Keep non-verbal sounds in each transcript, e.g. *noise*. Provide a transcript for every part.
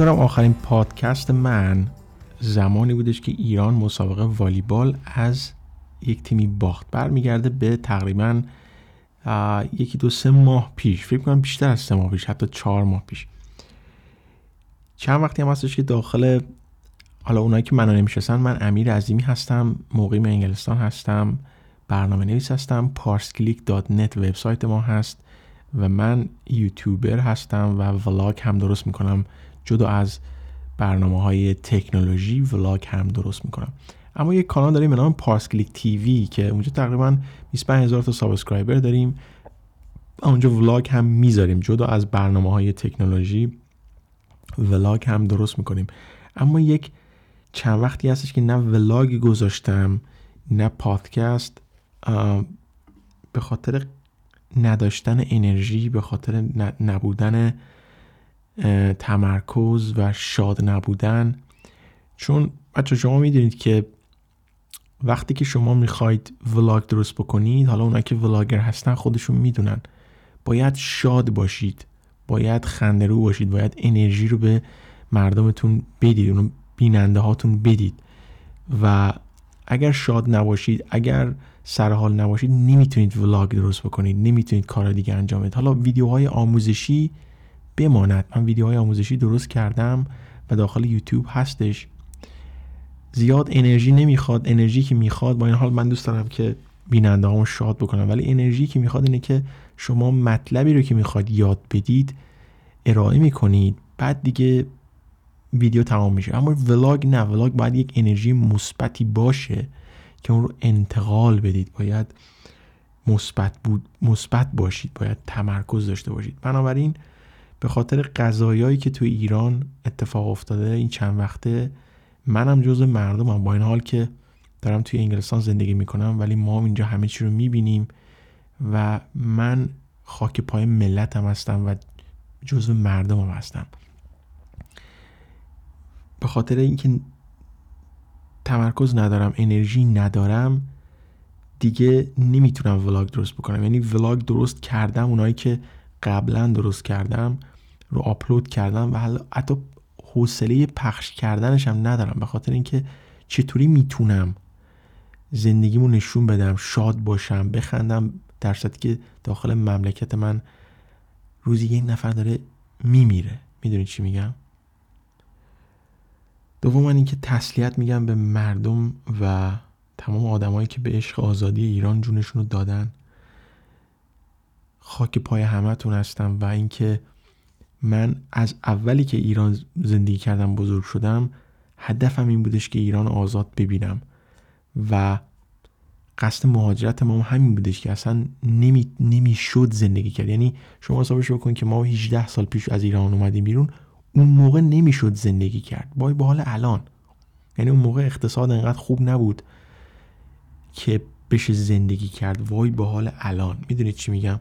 می‌کنم آخرین پادکست من زمانی بودش که ایران مسابقه والیبال از یک تیمی باخت. برمیگرده به تقریبا یکی دو سه ماه پیش. فکر کنم بیشتر از سه ماه پیش حتی چهار ماه پیش. چند وقتی هم هستش که داخل حالا اونایی که منو نمی‌شناسن من امیر عظیمی هستم مقیم انگلستان هستم برنامه نویس هستم parsklick.net وبسایت ما هست و من یوتیوبر هستم و vlog هم درست می‌کنم. جدا از برنامه های تکنولوژی vlog هم درست می‌کنم. اما یک کانال داریم به نام ParsClick TV که اونجا تقریبا 25 هزار تا subscriber داریم. اونجا vlog هم می‌ذاریم جدا از برنامه های تکنولوژی. vlog هم درست می‌کنیم. اما یک چند وقتی هستش که نه vlog گذاشتم نه پادکست به خاطر نداشتن انرژی به خاطر نبودن تمرکز و شاد نبودن. چون بچه شما می‌دونید که وقتی که شما می‌خواید ولاگ درست بکنید حالا اونایی که ولاگر هستن خودشون می‌دونن. باید شاد باشید. باید خنده رو باشید. باید انرژی رو به مردمتون بدید. اونو بیننده هاتون بدید. و اگر شاد نباشید اگر سرحال نباشید نمی‌تونید ولاگ درست بکنید. نمی‌تونید کار دیگه انجام بدید. حالا ویدیوهای آموزشی بماند. من ویدیوهای آموزشی درست کردم و داخل یوتیوب هستش. زیاد انرژی نمی‌خواد. انرژی که می‌خواد با این حال من دوست دارم که بیننده همو شاد بکنم. ولی انرژی که می‌خواد اینه که شما مطلبی رو که می‌خواد یاد بدید ارائه می‌کنید. بعد دیگه ویدیو تمام میشه. اما ولاگ نه. ولاگ باید یک انرژی مثبتی باشه که اون رو انتقال بدید. باید مثبت بود مثبت باشید. باید تمرکز داشته باشید. بنابراین به خاطر قضایایی که تو ایران اتفاق افتاده این چند وقته منم جز مردمم. با این حال که دارم توی انگلستان زندگی می‌کنم ولی ما اینجا همه چی رو می‌بینیم و من خاک پای ملتم هستم و جزو مردمم هستم. به خاطر اینکه تمرکز ندارم انرژی ندارم دیگه نمی‌تونم ولاگ درست بکنم. یعنی ولاگ درست کردم اونایی که قبلا درست کردم. رو آپلود کردم و حالا حتی حوصله پخش کردنش هم ندارم. به خاطر اینکه چطوری می‌تونم زندگیمو نشون بدم شاد باشم بخندم در که داخل مملکت من روزی یک نفر داره میمیره. می‌دونی چی میگم؟ دوم اینکه تسلیت میگم به مردم و تمام آدمایی که به عشق آزادی ایران جونشون رو دادن. خاک پای همتون هستم و اینکه من از اولی که ایران زندگی کردم بزرگ شدم هدفم این بودش که ایران آزاد ببینم و قصد مهاجرت ما همین بودش که اصلا نمی, نمی شد زندگی کرد. یعنی شما حسابش بکنید که ما 18 سال پیش از ایران اومدیم بیرون اون موقع نمی‌شد زندگی کرد. وای به حال الان. یعنی اون موقع اقتصاد انقدر خوب نبود که بشه زندگی کرد. وای به حال الان. می‌دونید چی میگم؟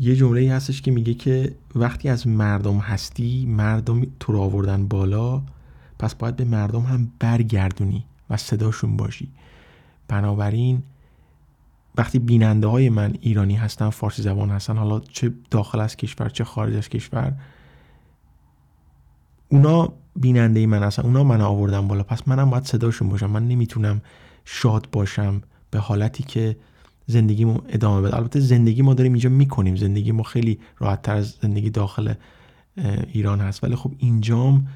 یه جمله ای هستش که میگه که وقتی از مردم هستی مردم تو رو آوردن بالا پس باید به مردم هم برگردونی و صداشون باشی. بنابراین وقتی بیننده های من ایرانی هستن فارسی زبان هستن حالا چه داخل از کشور چه خارج از کشور اونا بیننده من هستن اونا من آوردن بالا پس منم باید صداشون باشم من نمی‌تونم شاد باشم به حالتی که زندگیمو ادامه بده. البته زندگی ما داریم اینجا می‌کنیم. زندگی ما خیلی راحت تر از زندگی داخل ایران هست. ولی خب اینجام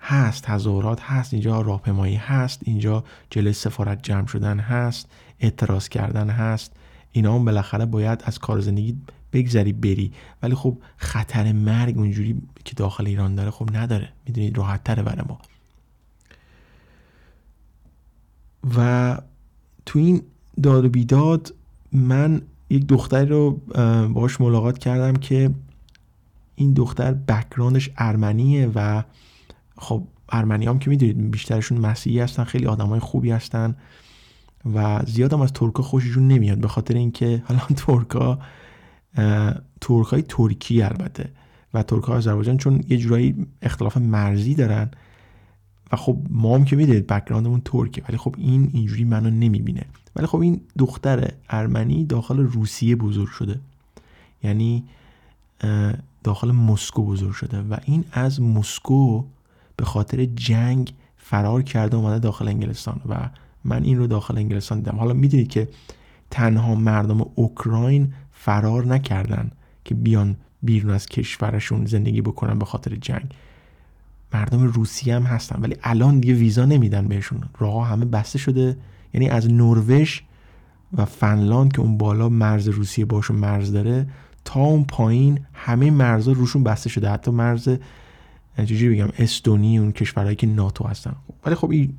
هست. تظاهرات هست. اینجا راهپیمایی هست. اینجا جلوی سفارت جمع شدن هست. اعتراض کردن هست. اینا هم بالاخره باید از کار زندگی بگذری بری. ولی خب خطر مرگ اونجوری که داخل ایران داره خب نداره. می‌دونید راحت تره برای ما. و تو این داد و بیداد من یک دختری رو باش ملاقات کردم که این دختر بکراندش ارمنیه و خب ارمنی هم که می‌دونید بیشترشون مسیحی هستن خیلی آدمای خوبی هستن و زیاد هم از ترکا خوششون نمیاد به خاطر اینکه حالا *laughs* ترکا ترکای ترکی البته و ترکا آذربایجان چون یه جورایی اختلاف مرزی دارن و خب ما هم که می‌دونید بکگراندمون ترکه ولی خب این اینجوری منو نمی‌بینه. ولی خب این دختر ارمنی داخل روسیه بزرگ شده. یعنی داخل مسکو بزرگ شده و این از مسکو به خاطر جنگ فرار کرده اومده داخل انگلستان و من این رو داخل انگلستان دیدم. حالا می‌دونید که تنها مردم اوکراین فرار نکردن که بیان بیرون از کشورشون زندگی بکنن به خاطر جنگ. مردم روسیه هم هستن ولی الان دیگه ویزا نمیدن بهشون. راه همه بسته شده. یعنی از نروژ و فنلاند که اون بالا مرز روسیه باشون مرز داره تا اون پایین همه مرزها روشون بسته شده. حتی مرز چجوری بگم استونی اون کشورهایی که ناتو هستن. ولی خب این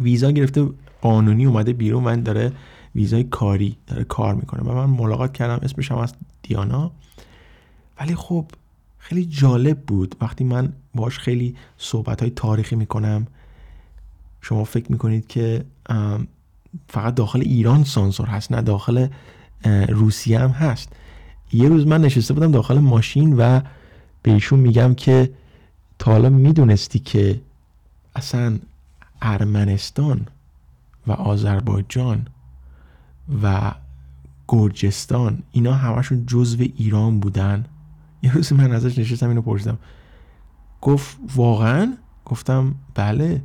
ویزا گرفته قانونی اومده بیرون. من داره ویزای کاری داره کار می‌کنه و من ملاقات کردم. اسمش هم از دیانا. ولی خب خیلی جالب بود. وقتی من باش خیلی صحبت های تاریخی می‌کنم شما فکر می‌کنید که فقط داخل ایران سانسور هست نه داخل روسیه هم هست. یه روز من نشسته بودم داخل ماشین و به ایشون میگم که تا حالا می‌دونستی که اصلا ارمنستان و آذربایجان و گرجستان اینا همشون جزو ایران بودن. یه روز من ازش نشستم اینو پرسیدم. گفت واقعا؟ گفتم بله.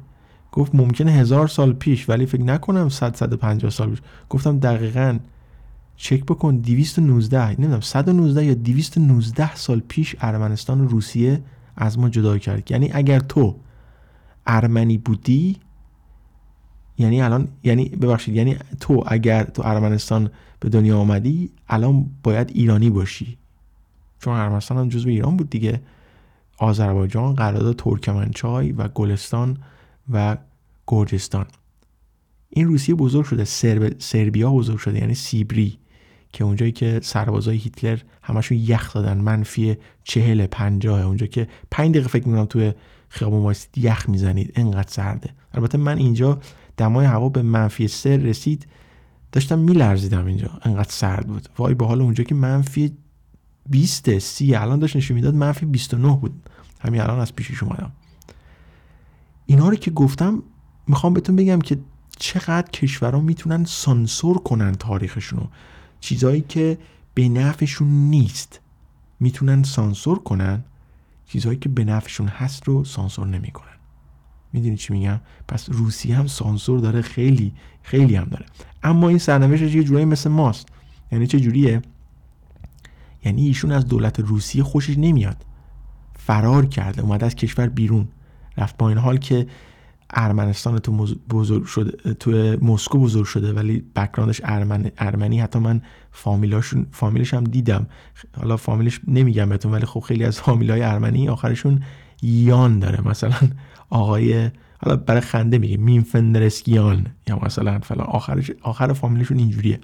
گفت ممکنه هزار سال پیش ولی فکر نکنم 100 150 سال پیش. گفتم دقیقا چک بکن 219 نمی‌دونم 119 یا 219 سال پیش ارمنستان و روسیه از ما جدا کرد. یعنی اگر تو ارمنی بودی یعنی الان یعنی ببخشید یعنی تو اگر تو ارمنستان به دنیا آمدی الان باید ایرانی باشی. چون ارمنستان هم جزو ایران بود دیگه. آذربایجان قرارداد ترکمنچای و گلستان و گرجستان. این روسیه بزرگ شده سرب... سربیا بزرگ شده یعنی سیبری که اونجایی که سربازای هیتلر همشون یخ دادن منفی چهل پنجاه اونجا که پنج دقیقه فکر می‌کنم توی خیابون واسید یخ می‌زنید انقدر سرده. البته من اینجا دمای هوا به منفی سر رسید داشتم میلرزیدم اینجا انقدر سرد بود. وای با حال اونجا که منفی 20 سی الان داشت نشون می‌داد منفی 29 بود. همین الان از پیشش اومدم. اینا رو که گفتم می‌خوام بهتون بگم که چقدر کشورها می‌تونن سانسور کنن تاریخشونو. چیزهایی که به نفعشون نیست. می‌تونن سانسور کنن. چیزهایی که به نفعشون هست رو سانسور نمی‌کنن. می‌دونی چی میگم؟ پس روسیه هم سانسور داره خیلی خیلی هم داره. اما این سرنوشتش یه جورایی مثل ماست. یعنی چه جوریه؟ یعنی ایشون از دولت روسیه خوشش نمیاد. فرار کرده اومده از کشور بیرون. رفت با این حال که ارمنستان تو بزرگ شده تو مسکو بزرگ شده ولی بکراندش ارمن ارمنی. حتی من فامیلاشون فامیلش هم دیدم. حالا فامیلش نمیگم بهتون ولی خب خیلی از فامیلای ارمنی آخرشون یان داره. مثلا آقای حالا برای خنده میگه مینفندرسکیان یا مثلا فلان. آخرش آخر فامیلشون اینجوریه.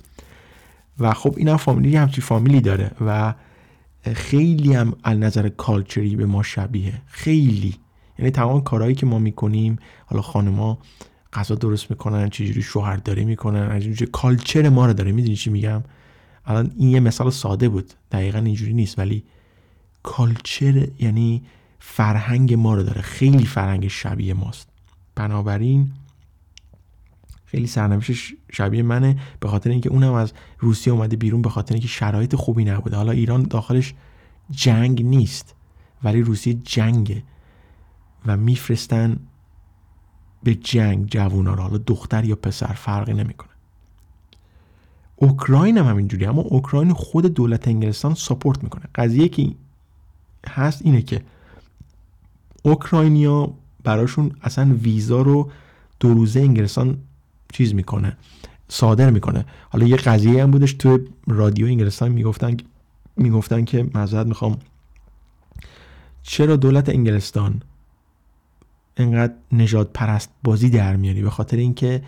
و خب این هم فامیلی همچی فامیلی داره. و خیلی هم از نظر کالچری به ما شبیه. خیلی. یعنی تمام کارهایی که ما می‌کنیم حالا خانما غذا درست می‌کنن چجوری شوهرداری می‌کنن از اینجوری کالچر ما رو داره. می‌دونی چی میگم؟ الان این یه مثال ساده بود. دقیقا اینجوری نیست ولی کالچر یعنی فرهنگ ما رو داره. خیلی فرهنگ شبیه ماست. بنابراین خیلی سرنوشتش شبیه منه به خاطر اینکه اونم از روسیه اومده بیرون به خاطر اینکه شرایط خوبی نبوده. حالا ایران داخلش جنگ نیست ولی روسیه جنگه. و میفرستن به جنگ جوونا رو. حالا دختر یا پسر فرقی نمی‌کنه. اوکراین هم همینجوری اما اوکراین خود دولت انگلستان ساپورت می‌کنه. قضیه که هست اینه که اوکراینیا براشون اصلا ویزا رو دو روزه انگلستان چیز می‌کنه صادر می‌کنه. حالا یه قضیه هم بودش تو رادیو انگلستان می‌گفتن می‌گفتن که معذرت می‌خوام چرا دولت انگلستان انقدر نجات پرست بازی در میاری به خاطر اینکه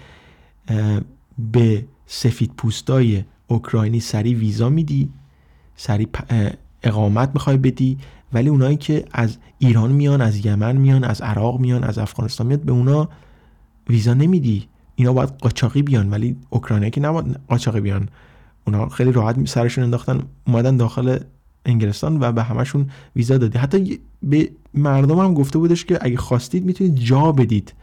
به سفید پوستای اوکراینی سری ویزا میدی سری اقامت می‌خوای بدی ولی اونایی که از ایران میان از یمن میان از عراق میان از افغانستان میاد به اونا ویزا نمیدی. اینا باید قاچاقی بیان ولی اوکراینی که نباید قاچاقی بیان. اونا خیلی راحت سرشون انداختن اومدن داخل انگلستان و به همشون ویزا دادی. حتی به مردم هم گفته بودش که اگه خواستید می‌تونید جا بدید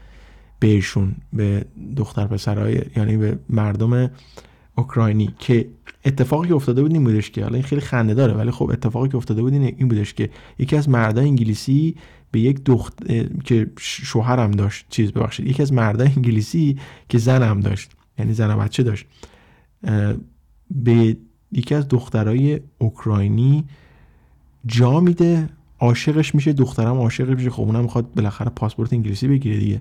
بهشون به دختر پسرهای یعنی به مردم اوکراینی که اتفاقی که افتاده بود این بودش که حالا این خیلی خنده داره ولی خب اتفاقی که افتاده بود این بودش که یکی از مردای انگلیسی به یک دخت که شوهرم داشت چیز ببخشید. یکی از مردای انگلیسی که زنم داشت یعنی زن بچه داشت به یکی از دخترای اوکراینی جا میده عاشقش میشه دخترم عاشقش میشه. خب اونم می‌خواد بالاخره پاسپورت انگلیسی بگیره دیگه.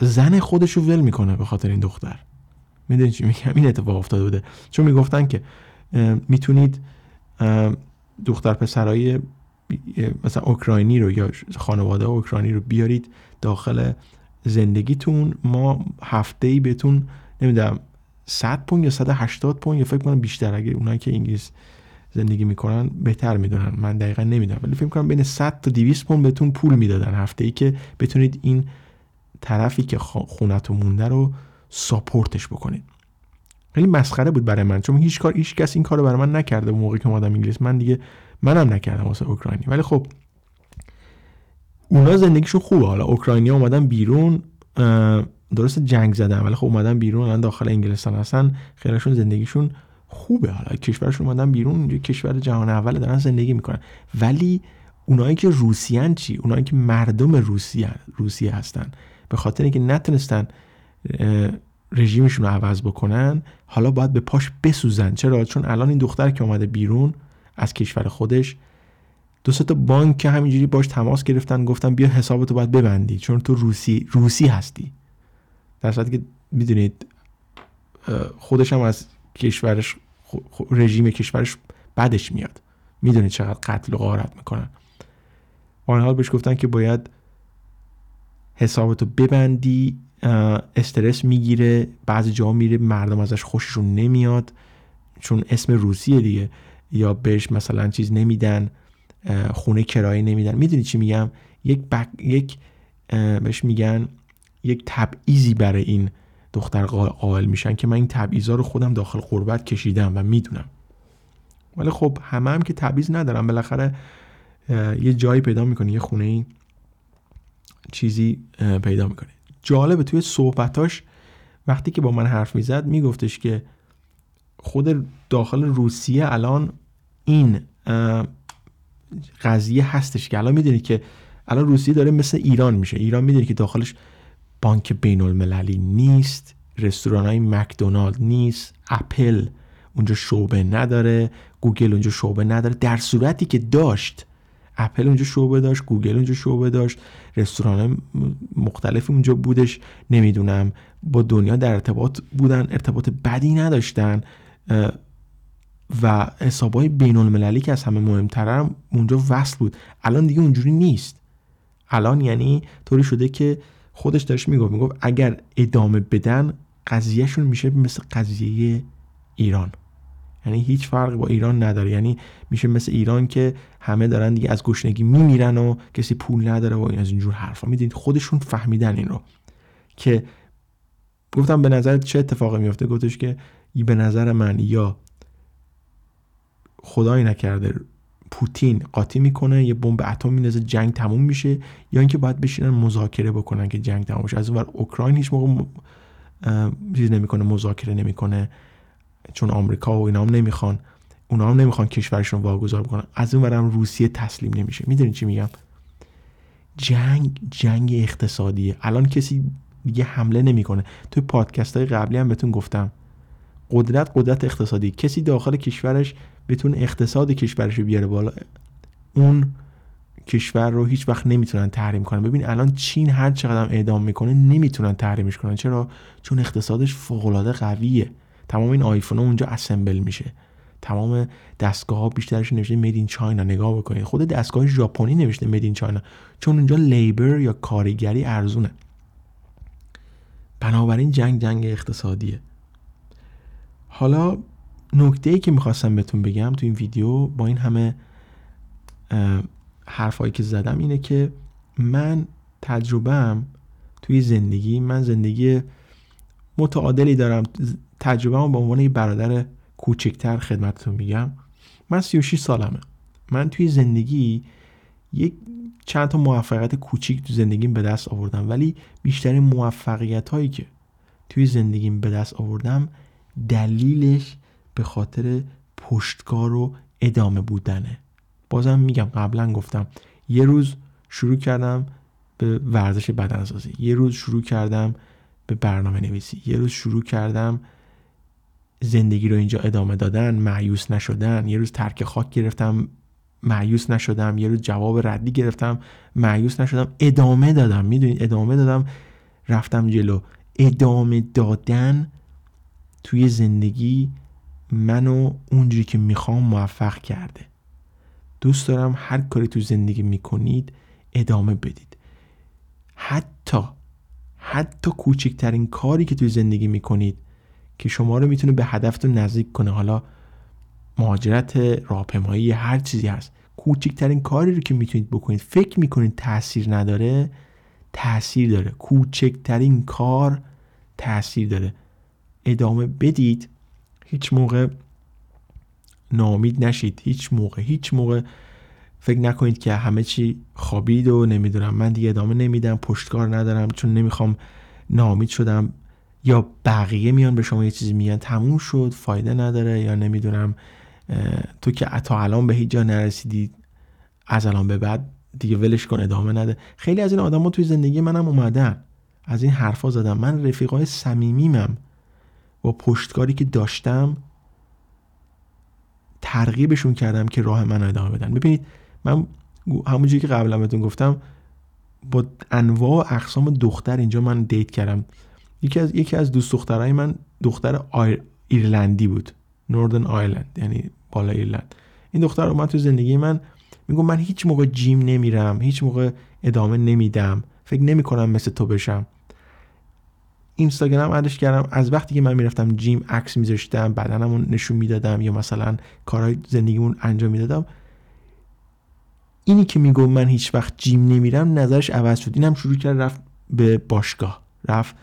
زن خودش رو ول می‌کنه به خاطر این دختر. می‌دونی چی میگم؟ این اتفاق افتاده بوده. چون می‌گفتن که می‌تونید دختر پسرای مثلا اوکراینی رو یا خانواده اوکراینی رو بیارید داخل زندگیتون. ما هفته ای بهتون نمی‌دونم 100 پوند یا 180 پوند یا فکر کنم بیشتر اگه اونایی که انگلیس زندگی می‌کنن بهتر می‌دونن. من دقیقا نمی‌دونم ولی فکر کنم بین 100 تا 200 پوند بهتون پول می‌دادن هفته ای که بتونید این طرفی که خونتون مونده رو ساپورتش بکنید. خیلی مسخره بود برای من چون هیچ کار هیچ کس این کارو برای من نکرده موقعی که اومدم انگلیس. من دیگه منم نکردم واسه اوکراینی. ولی خب اونا زندگیشون خوبه. حالا اوکراینی اومدن بیرون درست جنگ زدن ولی خب اومدن بیرون الان داخل انگلستان هستن. خیلیشون زندگیشون خوبه. حالا کشورشون اومدن بیرون اینجا کشور جهان اول دارن زندگی می‌کنن. ولی اونایی که روسیان چی؟ اونایی که مردم روسیه روسیه هستن. به خاطر اینکه نتونستن رژیمشون رو عوض بکنن حالا باید به پاش بسوزن. چرا؟ چون الان این دختر که اومده بیرون از کشور خودش دو تا بانک که همینجوری باش تماس گرفتن گفتن بیا حسابتو باید ببندی. چون تو روسی روسی هستی. در صورتی که می‌دونید خودش هم از کشورش رژیم کشورش بدش میاد. می‌دونید چقدر قتل و غارت می‌کنن. با حال بهش گفتن که باید حسابتو ببندی استرس می‌گیره بعضی جا میره مردم ازش خوششون نمیاد چون اسم روسیه دیگه. یا بهش مثلا چیز نمیدن خونه کرایه نمیدن. می‌دونی چی میگم؟ یک بک، یک بهش میگن یک تبعیضی برای این دختر قائل میشن که من این تبعیضا رو خودم داخل قربت کشیدم و می‌دونم. ولی خب همه هم که تبعیض ندارم بالاخره یه جایی پیدا می‌کنه یه خونه چیزی پیدا می‌کنه جالبه توی صحبتاش وقتی که با من حرف می‌زد میگفتش که خود داخل روسیه الان این قضیه هستش که الان می‌دونید که الان روسیه داره مثل ایران میشه. ایران می‌دونید که داخلش بانک بین المللی نیست رستوران های مکدونالد نیست اپل اونجا شعبه نداره گوگل اونجا شعبه نداره. در صورتی که داشت اپل اونجا شعبه داشت گوگل اونجا شعبه داشت رستوران مختلفی اونجا بودش نمی‌دونم با دنیا در ارتباط بودن ارتباط بدی نداشتن و های بین المللی که از همه مهمتر اونجا وصل بود. الان دیگه اونجوری نیست. الان یعنی طوری شده که خودش داشت می‌گفت می‌گفت اگر ادامه بدن قضیهشون میشه مثل قضیه ایران. یعنی هیچ فرقی با ایران نداره. یعنی میشه مثل ایران که همه دارن دیگه از گشنگی میمیرن و کسی پول نداره و از اینجور حرفا. می‌دونید؟ خودشون فهمیدن این رو. که گفتم به نظر چه اتفاقی میفته گفتش که به نظر من یا خدایی نکرده پوتین قاطی می‌کنه یه بمب اتم میندازه جنگ تموم میشه یا اینکه باید بشینن مذاکره بکنن که جنگ تموم شه از اون اوکراین هیچ موقع چیز نمی‌کنه مذاکره نمی‌کنه چون آمریکا و اینا هم نمی‌خوان اونا هم نمی‌خوان کشورشون واگذار بکنن. از اون ورم روسیه تسلیم نمیشه. می‌دونی چی میگم؟ جنگ جنگ اقتصادیه الان کسی دیگه حمله نمی‌کنه. توی پادکست های قبلی هم بهتون گفتم قدرت قدرت اقتصادی. کسی داخل کشورش بتونه اقتصاد کشورش رو بیاره بالا. اون کشور رو هیچ وقت نمی‌تونن تحریم کنن. ببین الان چین هر چقدر اعدام می‌کنه نمی‌تونن تحریمش کنن. چرا؟ چون اقتصادش فوق العاده قویه. تمام این آیفون اونجا اسمبل میشه. تمام دستگاه ها بیشترش نوشته مید چاینا نگاه بکنید. خود دستگاه ژاپنی نوشته مید چاینا چون اونجا لیبر یا کارگری ارزونه. بنابراین جنگ جنگ اقتصادیه. حالا نکته ای که می‌خواستم بهتون بگم تو این ویدیو با این همه حرفایی که زدم اینه که من تجربهم توی زندگی من زندگی متعادلی دارم. تجربه به عنوان یه برادر کوچکتر خدمتتون میگم. من 36 سالمه. من توی زندگی یک چند تا موفقیت کوچیک تو زندگیم به دست آوردم ولی بیشترین موفقیت هایی که توی زندگیم به دست آوردم دلیلش به خاطر پشتکار و ادامه بودنه. بازم میگم قبلا گفتم یه روز شروع کردم به ورزش بدنسازی. یه روز شروع کردم به برنامه نویسی یه روز شروع کردم زندگی رو اینجا ادامه دادن معیوس نشدن. یه روز ترک خاک گرفتم معیوس نشدم. یه روز جواب ردی گرفتم معیوس نشدم. ادامه دادم. می‌دونید؟ ادامه دادم رفتم جلو. ادامه دادن توی زندگی منو اونجوری که می‌خوام موفق کرده. دوست دارم هر کاری تو زندگی می‌کنید ادامه بدید. حتی حتی کوچکترین کاری که توی زندگی می‌کنید که شما رو می‌تونه به هدفتون نزدیک کنه. حالا مهاجرت راهپیمایی هر چیزی هست. کوچکترین کاری رو که می‌تونید بکنید فکر می‌کنید تاثیر نداره تاثیر داره. کوچکترین کار تاثیر داره. ادامه بدید. هیچ موقع نامید نشید. هیچ موقع هیچ موقع. فکر نکنید که همه چی خوابید و نمی‌دونم. من دیگه ادامه نمیدم پشتکار ندارم چون نمی‌خوام نامید شدم. یا بقیه میان به شما یه چیزی میگن تموم شد فایده نداره یا نمی‌دونم تو که تا الان به هیچ جا نرسیدی از الان به بعد دیگه ولش کن ادامه نده. خیلی از این ها توی زندگی منم اومدن. از این حرفا زدم. من رفیقای صمیمیمم. با پشتکاری که داشتم ترغیبشون کردم که راه من ادامه بدن. ببینید من همونجوری که قبلا بهتون گفتم با انواع و اقسام دختر اینجا من دیت کردم. یکی از یکی از دوست دخترای من دختر ایرلندی بود. نوردن آیلند یعنی بالا ایرلند. این دختر اومد تو زندگی من میگم من هیچ موقع جیم نمیرم هیچ موقع ادامه نمیدم فکر نمی کنم مثل تو بشم. اینستاگرام ادش کردم. از وقتی که من می‌رفتم جیم عکس میذاشتم بدنمو نشون می‌دادم یا مثلا کارهای زندگیمون انجام می‌دادم. اینی که میگم من هیچ وقت جیم نمیرم نظرش عوض شد. اینم شروع کرد رفت به باشگاه. رفت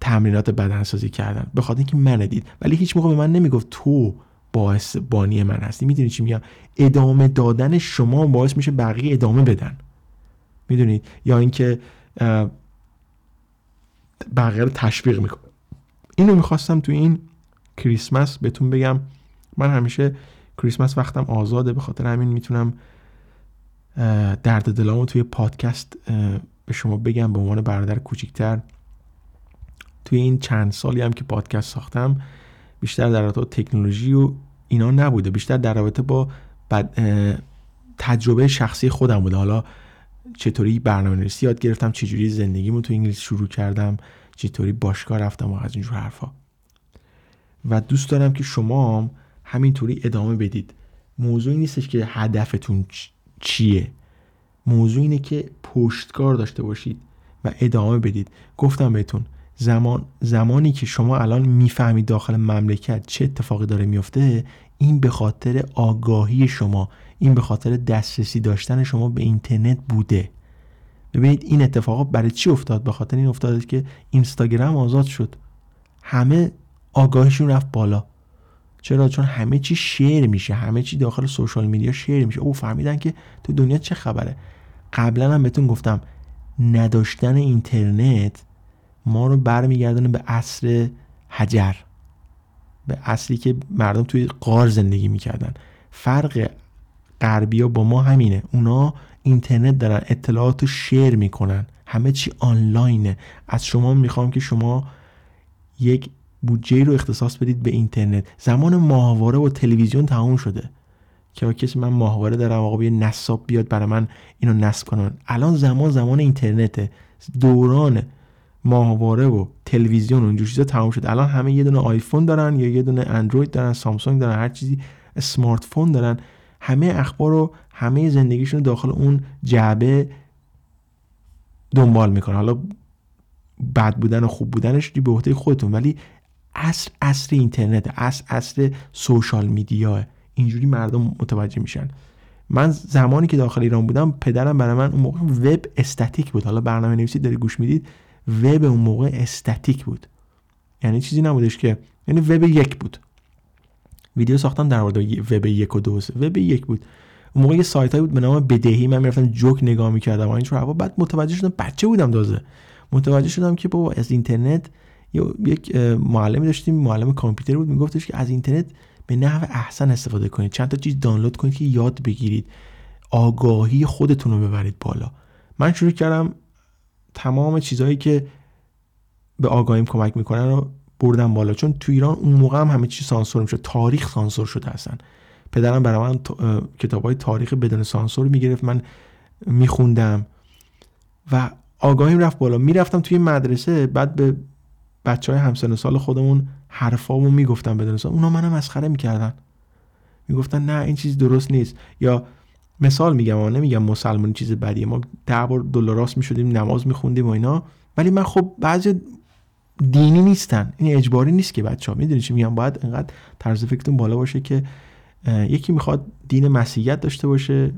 تمرینات بدنسازی کردن. به خاطر اینکه من دید. ولی هیچ موقع به من نمی‌گفت تو باعث بانی من هستی. می‌دونی چی میگم؟ ادامه دادن شما باعث میشه بقیه ادامه بدن. می‌دونید؟ یا اینکه بقیه رو تشویق می‌کنه. اینو می‌خواستم تو این کریسمس بهتون بگم. من همیشه کریسمس وقتم آزاده. به خاطر همین می‌تونم درد دلامو توی پادکست به شما بگم. به عنوان برادر کوچیکتر. توی این چند سالی هم که پادکست ساختم بیشتر در رابطه تکنولوژی و اینا نبوده. بیشتر در رابطه با تجربه شخصی خودم بوده. حالا چطوری برنامه نویسی یاد گرفتم چجوری زندگیمو تو انگلیس شروع کردم چطوری باشگاه رفتم و از اینجور حرفا. و دوست دارم که شما هم همینطوری ادامه بدید. موضوعی نیستش که هدفتون چیه. موضوع اینه که پشتکار داشته باشید و ادامه بدید. گفتم بهتون زمان زمانی که شما الان می‌فهمید داخل مملکت چه اتفاقی داره میفته این به خاطر آگاهی شما. این به خاطر دسترسی داشتن شما به اینترنت بوده. ببینید این اتفاقات برای چی افتاد؟ به خاطر این افتاد که اینستاگرام آزاد شد. همه آگاهیشون رفت بالا. چرا؟ چون همه چی شیر میشه. همه چی داخل سوشال میدیا شیر میشه. او فهمیدن که تو دنیا چه خبره. قبلا هم بهتون گفتم نداشتن اینترنت ما رو برمیگردونه به عصر حجر. به اصلی که مردم توی قار زندگی می‌کردن. فرق غربیا با ما همینه. اونا اینترنت دارن اطلاعات شیر می‌کنن. همه چی آنلاینه. از شما می‌خوام که شما یک بودجه رو اختصاص بدید به اینترنت. زمان ماهواره و تلویزیون تموم شده. که کسی من ماهواره دارم آقا یه نصاب بیاد برای من اینو نصب کنن. الان زمان زمان اینترنته. دوران ماهواره و تلویزیون و اینجور چیزا تمام شد الان همه یه دونه آیفون دارن یا یه دونه اندروید دارن سامسونگ دارن هر چیزی اسمارت فون دارن. همه اخبار رو همه زندگیشون داخل اون جعبه دنبال می‌کنن. حالا بد بودن و خوب بودنش به عهده خودتون ولی اصل اصل اینترنت اصل اصل سوشال میدیا اینجوری مردم متوجه میشن. من زمانی که داخل ایران بودم پدرم برای من اون موقع وب استاتیک بود. حالا برنامه نویسی داری گوش می‌دید وب اون موقع استاتیک بود. یعنی چیزی نبودش که یعنی وب یک بود. ویدیو ساختم در مورد وب یک و دو. وب یک بود. اون موقع یه سایت بود به نام بدهی. من می‌رفتم جوک نگاه می‌کردم. و اینجور بعد متوجه شدم بچه بودم دازه متوجه شدم که بابا از اینترنت یک معلمی داشتیم. معلم کامپیوتر بود. میگفتش که از اینترنت به نحو احسن استفاده کنید. چند تا چیز دانلود کنید که یاد بگیرید. آگاهی خودتون رو ببرید بالا. من شروع کردم تمام چیزهایی که به آگاهیم کمک می‌کنن رو بردم بالا. چون تو ایران اون موقع هم همه چی سانسور میشه تاریخ سانسور شده هستن پدرم برای من کتاب های تاریخ بدون سانسور می‌گرفت. من میخوندم و آگاهیم رفت بالا. می‌رفتم توی مدرسه. بعد به بچه های همسن سال خودمون حرفامو می‌گفتم بدون سانسور. اونا منو مسخره می‌کردن. می‌گفتن نه این چیز درست نیست. یا مثال میگم و نمیگم مسلمانی چیز بدیه. ما ده بار دلاراست می‌شدیم نماز میخوندیم و اینا. ولی من خب بعضی دینی نیستن. این اجباری نیست که بچه ها می‌دونی چی میگم؟ باید انقدر طرز فکرتون بالا باشه که یکی می‌خواد دین مسیحیت داشته باشه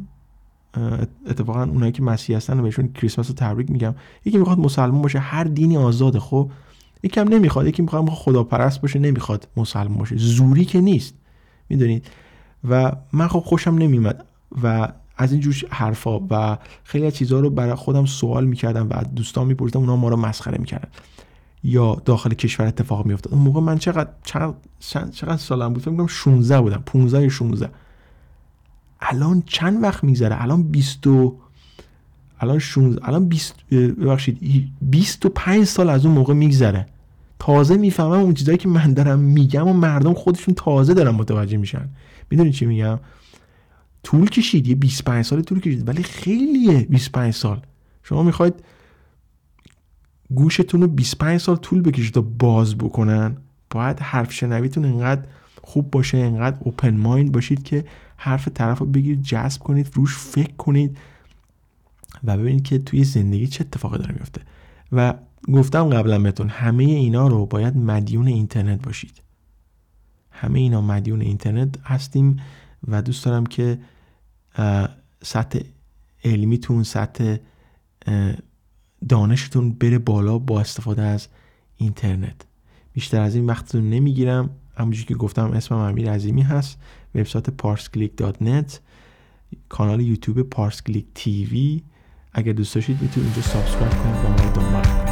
اتفاقا اونایی که مسیحی هستن بهشون کریسمس رو تبریک میگم. یکی می‌خواد مسلمان باشه هر دینی آزاده خب؟ یکی هم نمی‌خواد یکی می‌خواد خداپرست باشه نمی‌خواد مسلمان باشه. زوری که نیست می‌دونید؟ و من خب خوشم نمیمد و از این جوش حرفا و خیلی از چیزها رو برای خودم سوال می‌کردم و دوستان میپرسیدم اونا ما رو مسخره می‌کردن. یا داخل کشور اتفاق میافتاد اون موقع من چقدر چقدر, چقدر سالم بود؟ فکر کنم 16 بودم. 15 16 الان چند وقت میگذره؟ الان 20 الان 16 الان 20 ببخشید 25 سال از اون موقع میگذره. تازه می‌فهمم اون چیزایی که من دارم میگم و مردم خودشون تازه دارن متوجه میشن. می‌دونی چی میگم؟ طول کشید. یه 25 سال طول کشید. ولی خیلیه 25 سال. شما می‌خواید گوشتون رو 25 سال طول بکشید تا باز بکنن. باید حرف شنویتون انقدر خوب باشه انقدر اوپن مایند باشید که حرف طرف رو بگیرید جذب کنید روش فکر کنید و ببینید که توی زندگی چه اتفاقی داره میفته. و گفتم قبلا بهتون همه اینا رو باید مدیون اینترنت باشید. همه اینا مدیون اینترنت هستیم و دوست دارم که سطح علمیتون سطح دانشتون بره بالا با استفاده از اینترنت. بیشتر از این وقتتون نمی‌گیرم. همونجوری که گفتم اسمم امیر عظیمی هست. وبسایت پارسکلیک.net کانال یوتیوب پارسکلیک تیوی. اگر دوست داشتید می‌تونید اینجا سابسکرایب کنید با ما دنبال کنید.